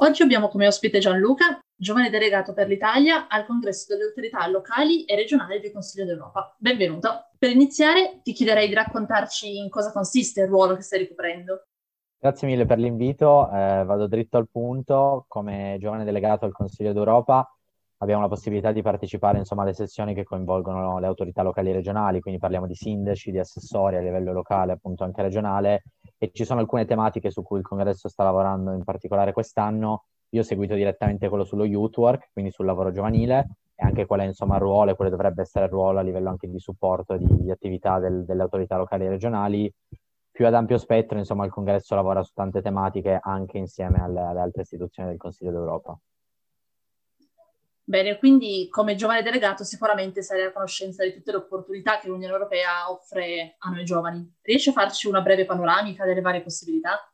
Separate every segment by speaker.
Speaker 1: Oggi abbiamo come ospite Gianluca, giovane delegato per l'Italia al congresso delle autorità locali e regionali del Consiglio d'Europa. Benvenuto. Per iniziare ti chiederei di raccontarci in cosa consiste il ruolo che stai ricoprendo.
Speaker 2: Grazie mille per l'invito, eh, vado dritto al punto. Come giovane delegato al Consiglio d'Europa abbiamo la possibilità di partecipare insomma, alle sessioni che coinvolgono le autorità locali e regionali, quindi parliamo di sindaci, di assessori a livello locale, appunto anche regionale, e ci sono alcune tematiche su cui il congresso sta lavorando in particolare quest'anno. Io ho seguito direttamente quello sullo youth work, quindi sul lavoro giovanile, e anche qual è insomma il ruolo e quale dovrebbe essere il ruolo a livello anche di supporto e di, di attività del, delle autorità locali e regionali. Più ad ampio spettro, insomma, il congresso lavora su tante tematiche anche insieme alle, alle altre istituzioni del Consiglio d'Europa.
Speaker 1: Bene, quindi come giovane delegato sicuramente sarai a conoscenza di tutte le opportunità che l'Unione Europea offre a noi giovani. Riesci a farci una breve panoramica delle varie possibilità?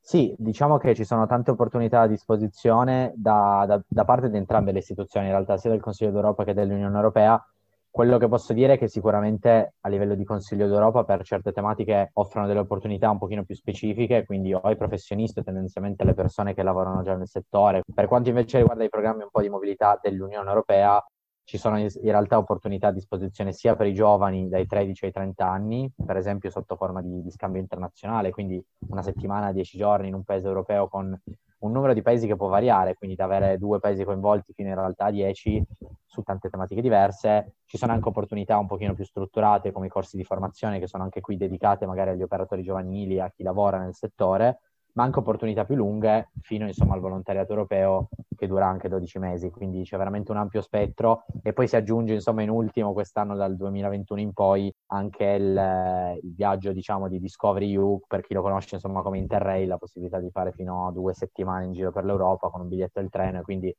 Speaker 2: Sì, diciamo che ci sono tante opportunità a disposizione da, da, da parte di entrambe le istituzioni, in realtà sia del Consiglio d'Europa che dell'Unione Europea, quello che posso dire è che sicuramente a livello di Consiglio d'Europa per certe tematiche offrono delle opportunità un pochino più specifiche, quindi o ai professionisti tendenzialmente alle persone che lavorano già nel settore. Per quanto invece riguarda i programmi un po' di mobilità dell'Unione Europea, ci sono in realtà opportunità a disposizione sia per i giovani dai 13 ai 30 anni, per esempio sotto forma di, di scambio internazionale, quindi una settimana, 10 giorni in un paese europeo con un numero di paesi che può variare, quindi da avere due paesi coinvolti fino in realtà a 10 su tante tematiche diverse. Ci sono anche opportunità un pochino più strutturate come i corsi di formazione che sono anche qui dedicate magari agli operatori giovanili, a chi lavora nel settore ma anche opportunità più lunghe fino insomma, al volontariato europeo che dura anche 12 mesi, quindi c'è veramente un ampio spettro e poi si aggiunge insomma in ultimo quest'anno dal 2021 in poi anche il, il viaggio diciamo di Discovery EU per chi lo conosce insomma come Interrail, la possibilità di fare fino a due settimane in giro per l'Europa con un biglietto del treno, quindi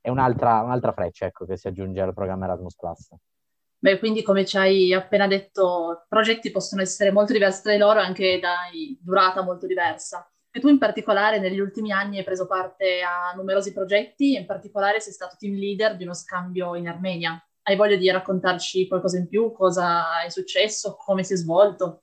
Speaker 2: è un'altra, un'altra freccia ecco, che si aggiunge al programma Erasmus+.
Speaker 1: Beh, quindi come ci hai appena detto, i progetti possono essere molto diversi tra di loro anche da durata molto diversa. E tu in particolare negli ultimi anni hai preso parte a numerosi progetti in particolare sei stato team leader di uno scambio in Armenia. Hai voglia di raccontarci qualcosa in più? Cosa è successo? Come si è svolto?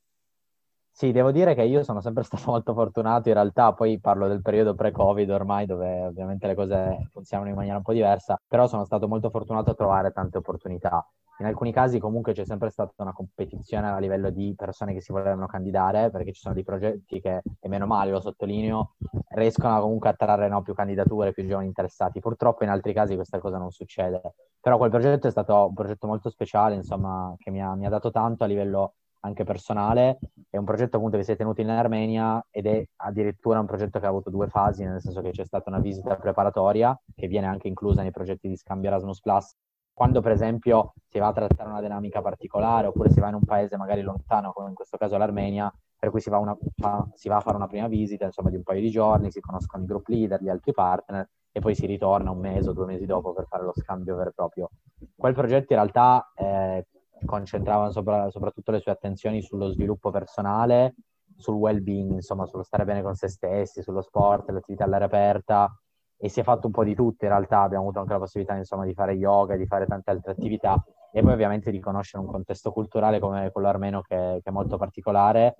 Speaker 2: Sì, devo dire che io sono sempre stato molto fortunato, in realtà poi parlo del periodo pre-Covid ormai, dove ovviamente le cose funzionano in maniera un po' diversa, però sono stato molto fortunato a trovare tante opportunità. In alcuni casi comunque c'è sempre stata una competizione a livello di persone che si volevano candidare, perché ci sono dei progetti che, e meno male lo sottolineo, riescono comunque a trarre no, più candidature, più giovani interessati. Purtroppo in altri casi questa cosa non succede. Però quel progetto è stato un progetto molto speciale, insomma, che mi ha, mi ha dato tanto a livello anche personale. È un progetto appunto che si è tenuto in Armenia ed è addirittura un progetto che ha avuto due fasi, nel senso che c'è stata una visita preparatoria che viene anche inclusa nei progetti di scambio Erasmus Plus quando per esempio si va a trattare una dinamica particolare oppure si va in un paese magari lontano, come in questo caso l'Armenia, per cui si va, una, si va, a fare una prima visita insomma, di un paio di giorni, si conoscono i group leader, gli altri partner e poi si ritorna un mese o due mesi dopo per fare lo scambio vero e proprio. Quel progetto in realtà eh, concentrava sopra, soprattutto le sue attenzioni sullo sviluppo personale, sul well-being, insomma, sullo stare bene con se stessi, sullo sport, l'attività all'aria aperta, e si è fatto un po' di tutto in realtà, abbiamo avuto anche la possibilità insomma, di fare yoga, di fare tante altre attività. E poi ovviamente di conoscere un contesto culturale come quello armeno che, che è molto particolare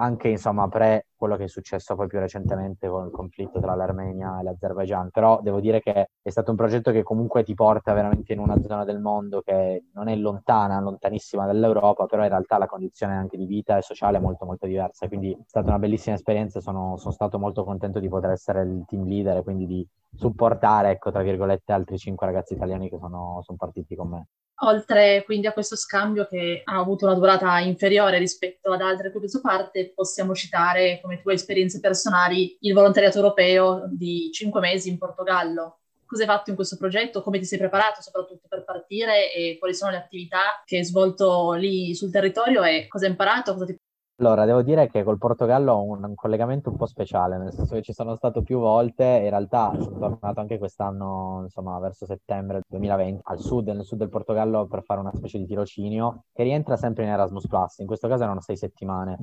Speaker 2: anche insomma pre quello che è successo poi più recentemente con il conflitto tra l'Armenia e l'Azerbaijan, però devo dire che è stato un progetto che comunque ti porta veramente in una zona del mondo che non è lontana, lontanissima dall'Europa, però in realtà la condizione anche di vita e sociale è molto molto diversa, quindi è stata una bellissima esperienza, sono, sono stato molto contento di poter essere il team leader e quindi di supportare, ecco, tra virgolette, altri cinque ragazzi italiani che sono, sono partiti con me.
Speaker 1: Oltre quindi a questo scambio che ha avuto una durata inferiore rispetto ad altre cui ho preso parte, possiamo citare come tue esperienze personali il volontariato europeo di cinque mesi in Portogallo. Cosa hai fatto in questo progetto? Come ti sei preparato soprattutto per partire e quali sono le attività che hai svolto lì sul territorio e cosa hai imparato? Cosa ti
Speaker 2: Allora, devo dire che col Portogallo ho un, un, collegamento un po' speciale, nel senso che ci sono stato più volte, in realtà sono tornato anche quest'anno, insomma, verso settembre 2020, al sud, nel sud del Portogallo per fare una specie di tirocinio che rientra sempre in Erasmus Plus, in questo caso erano sei settimane.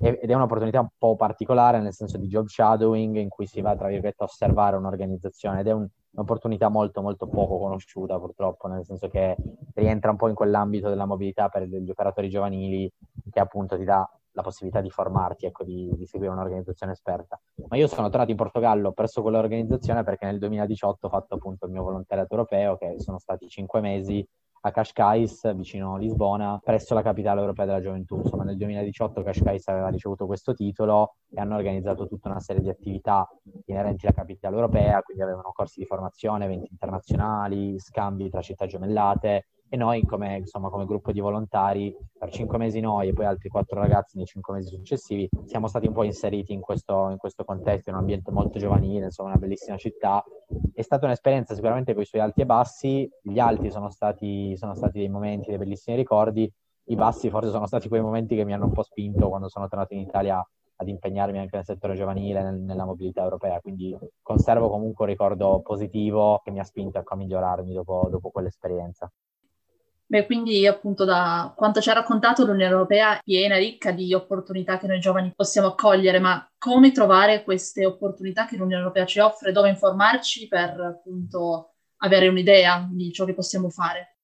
Speaker 2: Ed è un'opportunità un po' particolare nel senso di job shadowing in cui si va, tra virgolette, a osservare un'organizzazione. Ed è un, un'opportunità molto molto poco conosciuta purtroppo, nel senso che rientra un po' in quell'ambito della mobilità per gli operatori giovanili che appunto ti dà la possibilità di formarti, ecco, di, di, seguire un'organizzazione esperta. Ma io sono tornato in Portogallo presso quell'organizzazione perché nel 2018 ho fatto appunto il mio volontariato europeo, che sono stati cinque mesi a Cascais, vicino a Lisbona, presso la capitale europea della gioventù. Insomma, nel 2018 Cascais aveva ricevuto questo titolo e hanno organizzato tutta una serie di attività inerenti alla capitale europea, quindi avevano corsi di formazione, eventi internazionali, scambi tra città gemellate, e noi come, insomma, come gruppo di volontari per cinque mesi noi e poi altri quattro ragazzi nei cinque mesi successivi siamo stati un po' inseriti in questo, in questo contesto, in un ambiente molto giovanile, insomma una bellissima città. È stata un'esperienza sicuramente con i suoi alti e bassi, gli alti sono stati, sono stati dei momenti, dei bellissimi ricordi, i bassi forse sono stati quei momenti che mi hanno un po' spinto quando sono tornato in Italia ad impegnarmi anche nel settore giovanile, nel, nella mobilità europea, quindi conservo comunque un ricordo positivo che mi ha spinto ecco, a migliorarmi dopo, dopo quell'esperienza.
Speaker 1: Beh, quindi appunto da quanto ci ha raccontato l'Unione Europea piena, ricca di opportunità che noi giovani possiamo accogliere, ma come trovare queste opportunità che l'Unione Europea ci offre, dove informarci per appunto avere un'idea di ciò che possiamo fare?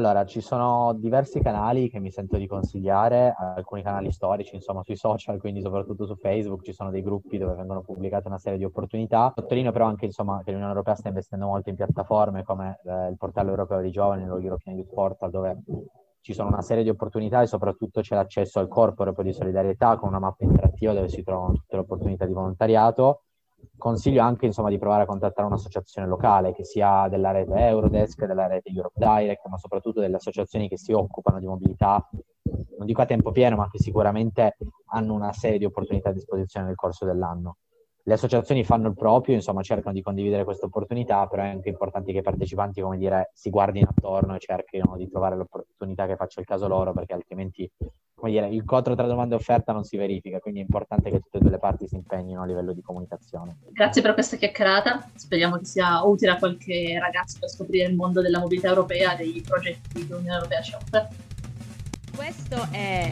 Speaker 2: Allora, ci sono diversi canali che mi sento di consigliare, alcuni canali storici, insomma, sui social, quindi soprattutto su Facebook ci sono dei gruppi dove vengono pubblicate una serie di opportunità. Sottolineo però anche, insomma, che l'Unione Europea sta investendo molto in piattaforme come eh, il portale europeo dei giovani, lo European Youth Portal, dove ci sono una serie di opportunità e soprattutto c'è l'accesso al corpo europeo di solidarietà con una mappa interattiva dove si trovano tutte le opportunità di volontariato consiglio anche insomma, di provare a contattare un'associazione locale che sia della rete Eurodesk, della rete Europe Direct, ma soprattutto delle associazioni che si occupano di mobilità, non dico a tempo pieno, ma che sicuramente hanno una serie di opportunità a disposizione nel corso dell'anno. Le associazioni fanno il proprio, insomma, cercano di condividere queste opportunità, però è anche importante che i partecipanti, come dire, si guardino attorno e cerchino di trovare l'opportunità che faccia il caso loro, perché altrimenti come dire, il incontro tra domanda e offerta non si verifica, quindi è importante che tutte e due le parti si impegnino a livello di comunicazione.
Speaker 1: Grazie per questa chiacchierata, speriamo che sia utile a qualche ragazzo per scoprire il mondo della mobilità europea e dei progetti che l'Unione Europea ci offre.
Speaker 3: Questo è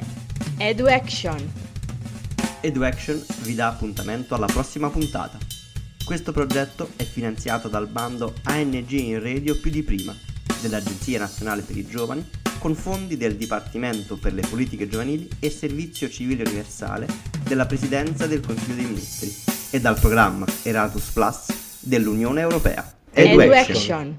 Speaker 3: EduAction.
Speaker 4: EduAction vi dà appuntamento alla prossima puntata. Questo progetto è finanziato dal bando ANG in Radio più di prima dell'Agenzia Nazionale per i Giovani con fondi del Dipartimento per le Politiche Giovanili e Servizio Civile Universale della Presidenza del Consiglio dei Ministri e dal programma Erasmus Plus dell'Unione Europea.
Speaker 3: Education.